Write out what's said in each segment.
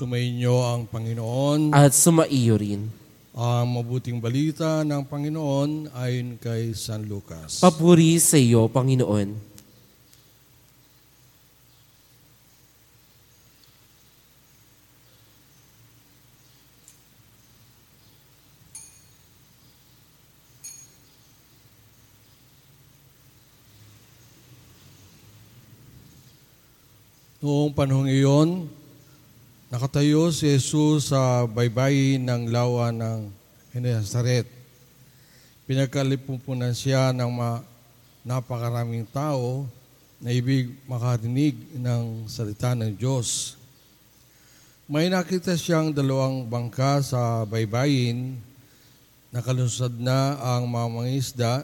Sumainyo ang Panginoon. at sumaiyo rin. Ang mabuting balita ng Panginoon ayon kay San Lucas. Papuri sa iyo, Panginoon. Noong panahong iyon, nakatayo si Jesus sa baybayin ng lawa ng Genesaret. Pinagkalipupunan siya ng ma- napakaraming tao na ibig makarinig ng salita ng Diyos. May nakita siyang dalawang bangka sa baybayin, nakalusad na ang mga mangisda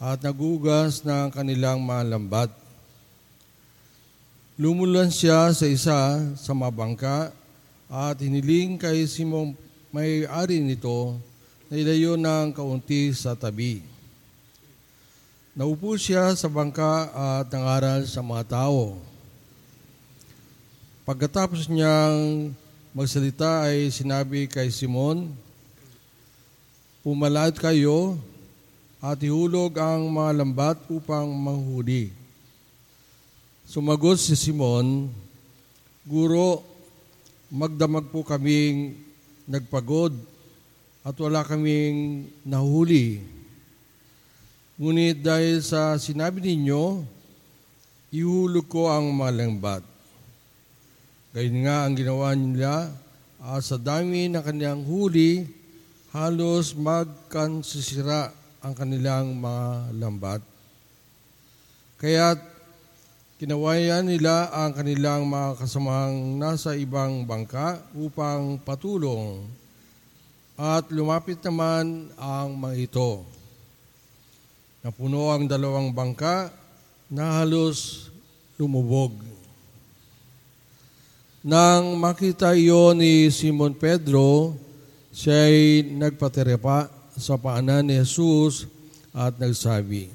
at nagugas ng kanilang malambat. Lumulan siya sa isa sa mabangka at hiniling kay Simong may-ari nito na ilayo ng kaunti sa tabi. Naupo siya sa bangka at nangaral sa mga tao. Pagkatapos niyang magsalita ay sinabi kay Simon, Pumalad kayo at ihulog ang mga lambat upang manghuli. Sumagot si Simon, Guro, magdamag po kaming nagpagod at wala kaming nahuli. Ngunit dahil sa sinabi ninyo, ihulog ko ang malangbat. Gayun nga ang ginawa nila at sa dami ng kanilang huli, halos magkansisira ang kanilang mga lambat. Kaya't Kinawayan nila ang kanilang mga kasamahang nasa ibang bangka upang patulong at lumapit naman ang mga ito. Napuno ang dalawang bangka na halos lumubog. Nang makita iyon ni Simon Pedro, siya ay nagpaterepa sa paanan ni Jesus at nagsabi,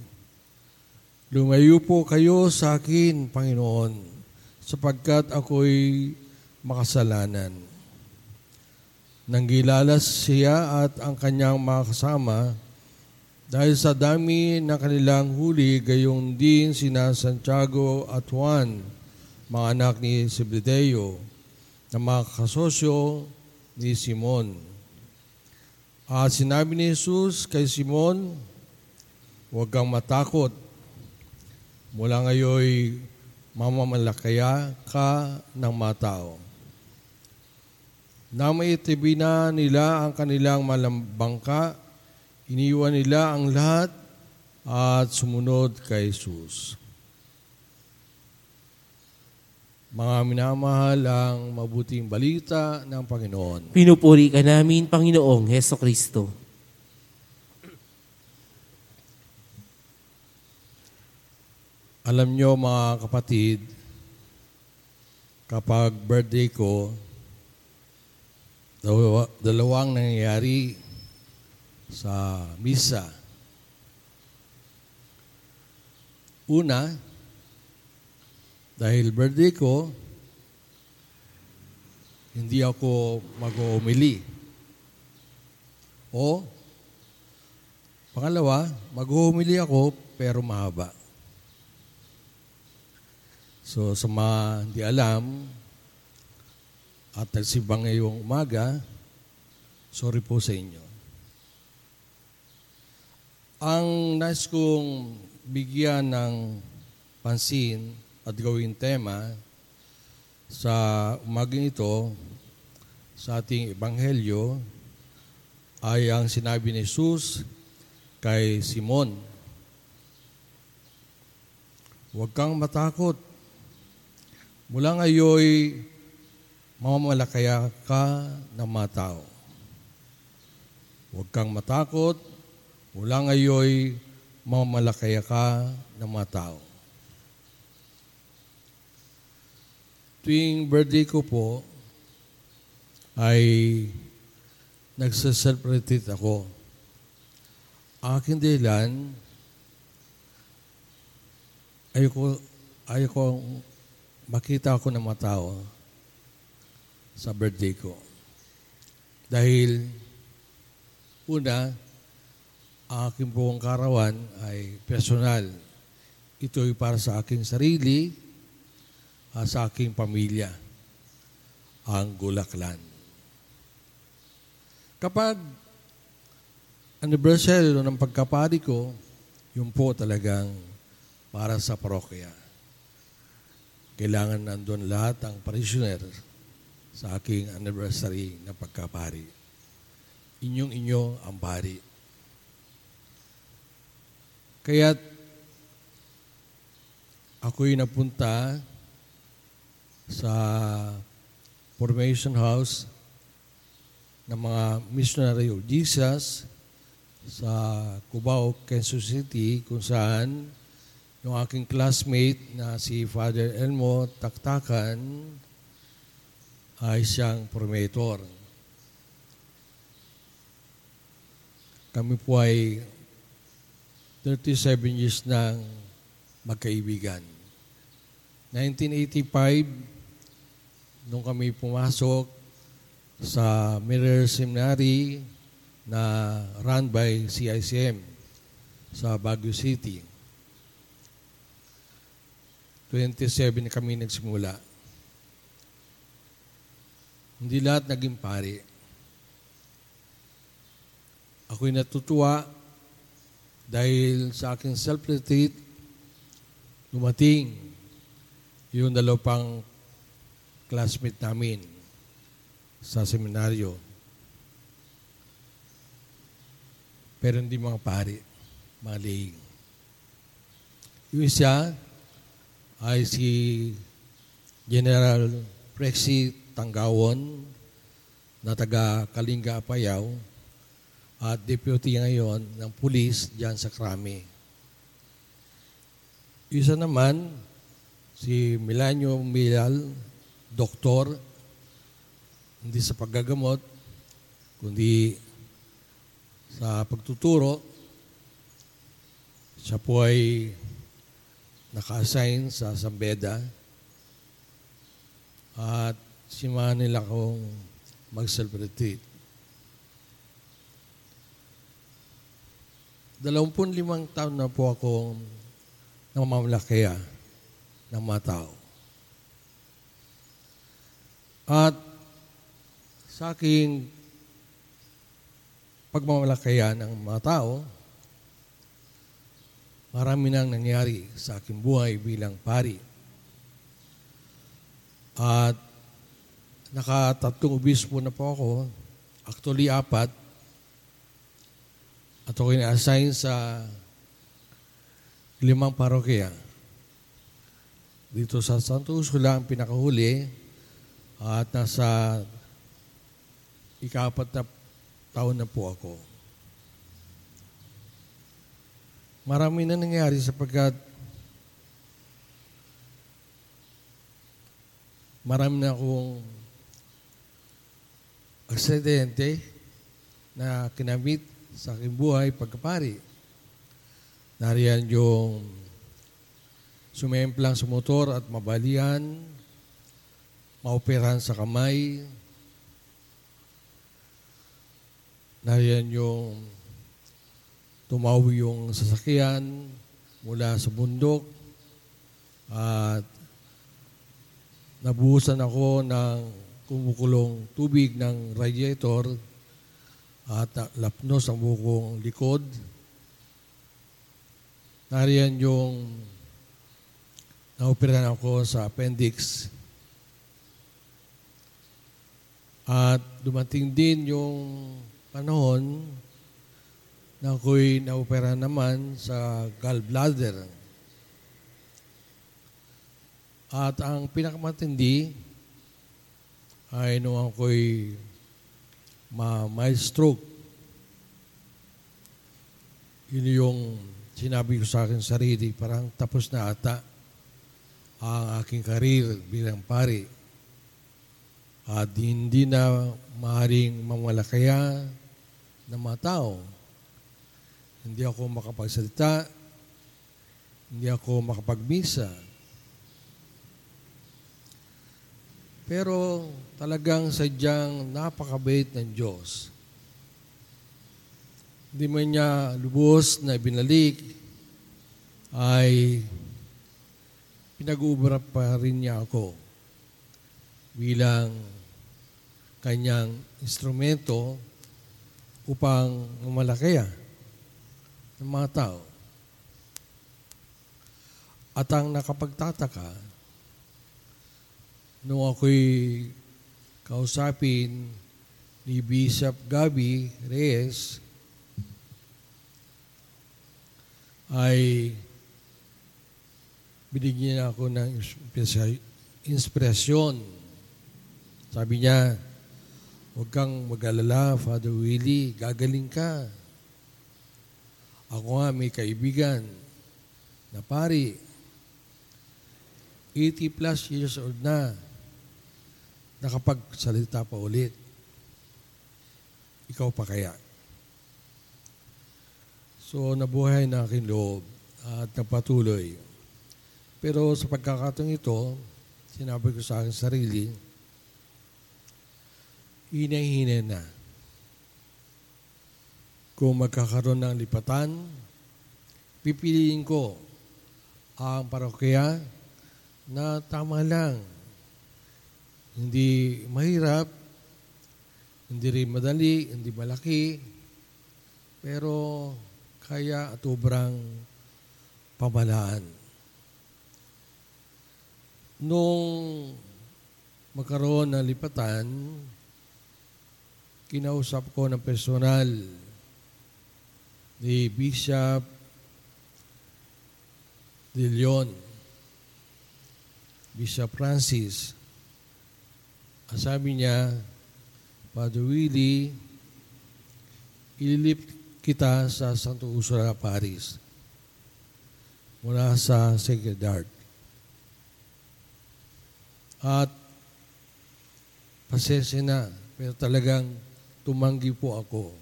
Lumayo po kayo sa akin, Panginoon, sapagkat ako'y makasalanan. Nanggilalas siya at ang kanyang mga kasama dahil sa dami ng kanilang huli, gayon din sina Santiago at Juan, mga anak ni Zebedeo, na mga kasosyo ni Simon. At sinabi ni Jesus kay Simon, Huwag kang matakot, Mula ngayon, mamamalakaya ka ng mga tao. Na nila ang kanilang malambangka, iniwan nila ang lahat at sumunod kay Jesus. Mga minamahal ang mabuting balita ng Panginoon. Pinupuri ka namin, Panginoong Heso Kristo. Alam nyo mga kapatid, kapag birthday ko, dalawa, dalawang nangyayari sa misa. Una, dahil birthday ko, hindi ako mag-uumili. O, pangalawa, mag-uumili ako pero mahaba. So sa mga hindi alam at nagsibang ngayong umaga, sorry po sa inyo. Ang nais kong bigyan ng pansin at gawing tema sa umaging ito sa ating ebanghelyo ay ang sinabi ni Jesus kay Simon. Huwag kang matakot Mula ngayon, mamamalakaya ka ng mga tao. Huwag kang matakot. Mula ngayon, mamamalakaya ka ng mga tao. Tuwing birthday ko po, ay nagsa-celebrate ako. Aking dahilan, ayoko, ayoko makita ako ng mga tao sa birthday ko. Dahil una, ang aking buong karawan ay personal. Ito ay para sa aking sarili at sa aking pamilya, ang Gulaklan. Kapag anniversary ng pagkapari ko, yun po talagang para sa parokya. Kailangan nandun lahat ang parishioner sa aking anniversary na pagkapari. Inyong inyo ang pari. Kaya't ako'y napunta sa Formation House ng mga Missionary of Jesus sa Cubao, Quezon City kung saan yung aking classmate na si Father Elmo Taktakan ay siyang promotor. Kami po ay 37 years nang magkaibigan. 1985, nung kami pumasok sa Mirror Seminary na run by CICM sa Baguio City. 27 kami nagsimula. Hindi lahat naging pari. Ako'y natutuwa dahil sa aking self-retreat, dumating yung dalaw pang classmate namin sa seminaryo. Pero hindi mga pari, mga lihing. Yung isa, ay si General Prexy Tanggawon na taga Kalinga Apayaw at deputy ngayon ng pulis diyan sa Krami. Isa naman, si Milanio Milal, doktor, hindi sa paggagamot, kundi sa pagtuturo. Siya po ay naka-assign sa Sambeda at simahan nila akong. Dalawampun limang taon na po akong namamalakaya ng mga tao. At sa aking pagmamalakaya ng mga tao, marami nang nangyari sa aking buhay bilang pari. At nakatatlong obispo na po ako, actually apat, at ako'y na-assign sa limang parokya. Dito sa Santo Ursula ang pinakahuli at nasa ikapat na taon na po ako. Marami na nangyari sapagkat marami na akong aksidente na kinamit sa aking buhay pagkapari. Nariyan yung sumemplang sa motor at mabalian, maoperahan sa kamay. Nariyan yung tumawi yung sasakyan mula sa bundok at nabuhusan ako ng kumukulong tubig ng radiator at lapnos ang bukong likod. Nariyan yung naoperahan ako sa appendix. At dumating din yung panahon na ako'y naopera naman sa gallbladder. At ang pinakamatindi ay nung ako'y ma-mild stroke. Yun yung sinabi ko sa akin sarili, parang tapos na ata ang aking karir bilang pari. At hindi na maaaring mamalakaya ng mga tao hindi ako makapagsalita. Hindi ako makapagbisa. Pero talagang sadyang napakabait ng Diyos. Hindi man niya lubos na ibinalik, ay pinag-uubra pa rin niya ako bilang kanyang instrumento upang malakaya ng mga tao. At ang nakapagtataka, nung ako'y kausapin ni Bishop Gabi Reyes, ay binigyan ako ng inspirasyon. Sabi niya, huwag kang mag-alala, Father Willie, gagaling ka. Ako nga may kaibigan na pari, 80 plus years old na, nakapagsalita pa ulit. Ikaw pa kaya? So, nabuhay na aking loob at nagpatuloy. Pero sa pagkakataong ito, sinabi ko sa aking sarili, hinay-hinay na. Kung magkakaroon ng lipatan, pipiliin ko ang parokya na tama lang. Hindi mahirap, hindi rin madali, hindi malaki, pero kaya at ubrang pamalaan. Nung magkaroon ng lipatan, kinausap ko ng personal ni Bishop De Leon, Bishop Francis. Ang sabi niya, Father Willie, ililip kita sa Santo Ursula Paris mula sa Sacred Heart. At pasensya na, pero talagang tumanggi po ako.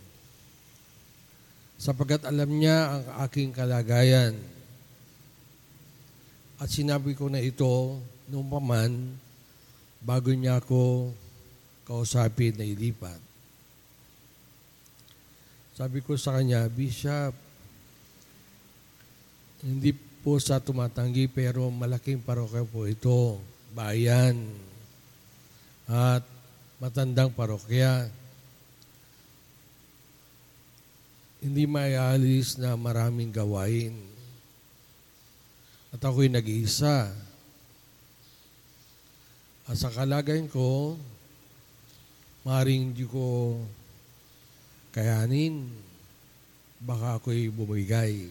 Sapagat alam niya ang aking kalagayan. At sinabi ko na ito noong paman bago niya ako kausapin na ilipat. Sabi ko sa kanya, Bishop, hindi po sa tumatanggi pero malaking parokya po ito, bayan, at matandang parokya. Hindi maialis na maraming gawain. At ako'y nag-iisa. At sa kalagayan ko, maring hindi ko kayanin, baka ako'y bumigay.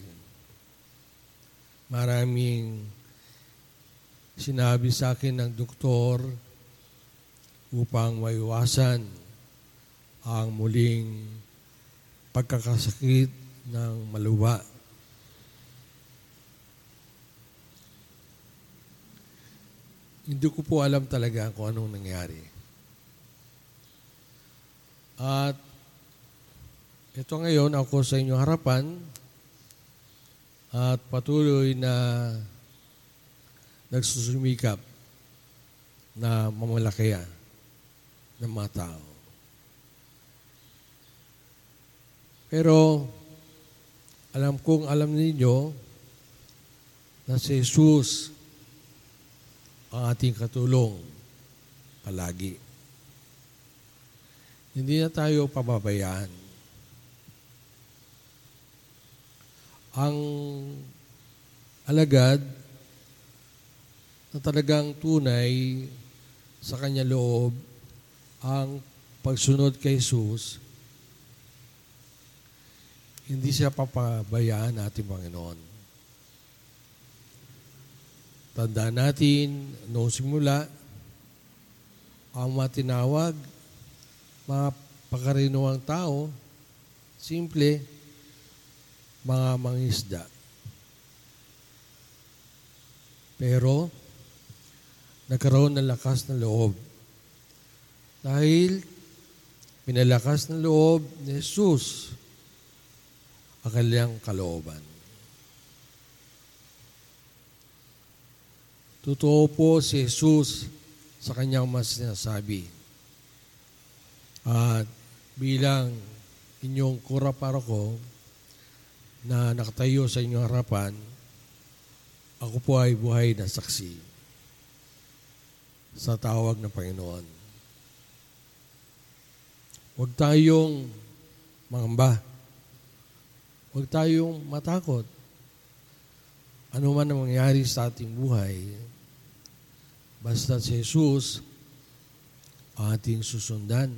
Maraming sinabi sa akin ng doktor upang maiwasan ang muling pagkakasakit ng maluwa. Hindi ko po alam talaga kung anong nangyari. At ito ngayon ako sa inyong harapan at patuloy na nagsusumikap na mamalakaya ng mga tao. Pero alam kong alam ninyo na si Jesus ang ating katulong palagi. Hindi na tayo pababayaan. ang alagad na talagang tunay sa kanya loob ang pagsunod kay Jesus, hindi siya papabayaan natin, Panginoon. Tandaan natin, noong simula, ang matinawag, mga pagkarinuang tao, simple, mga mangisda. Pero, nagkaroon ng lakas ng loob. Dahil, pinalakas ng loob ni Jesus ang kanyang kalooban. Totoo po si Jesus sa kanyang mas sinasabi. At bilang inyong kura paroko na nakatayo sa inyong harapan, ako po ay buhay na saksi sa tawag ng Panginoon. Huwag tayong mangamba. Huwag tayong matakot. Ano man ang mangyari sa ating buhay, basta si Jesus ang ating susundan.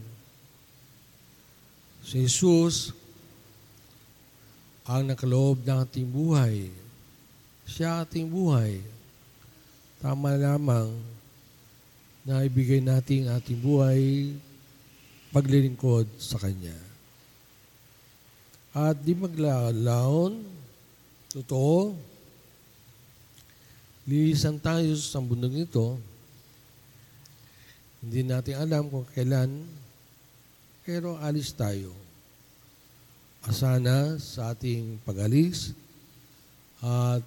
Si Jesus ang nakaloob ng ating buhay. Siya ating buhay. Tama lamang na ibigay natin ating buhay paglilingkod sa Kanya. At di maglalaon, totoo, lilisan tayo sa bundok ito, hindi natin alam kung kailan, pero alis tayo. Asana sa ating pag-alis at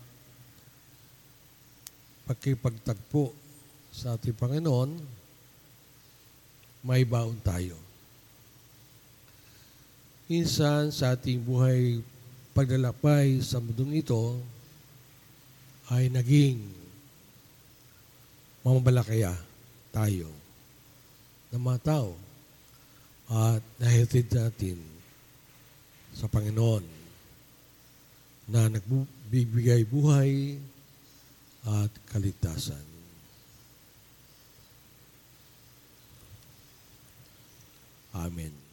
pagkipagtagpo sa ating Panginoon, may baon tayo. Minsan sa ating buhay paglalakbay sa mundong ito ay naging mamabalakaya tayo ng mga tao at nahatid natin sa Panginoon na nagbibigay buhay at kaligtasan. Amen.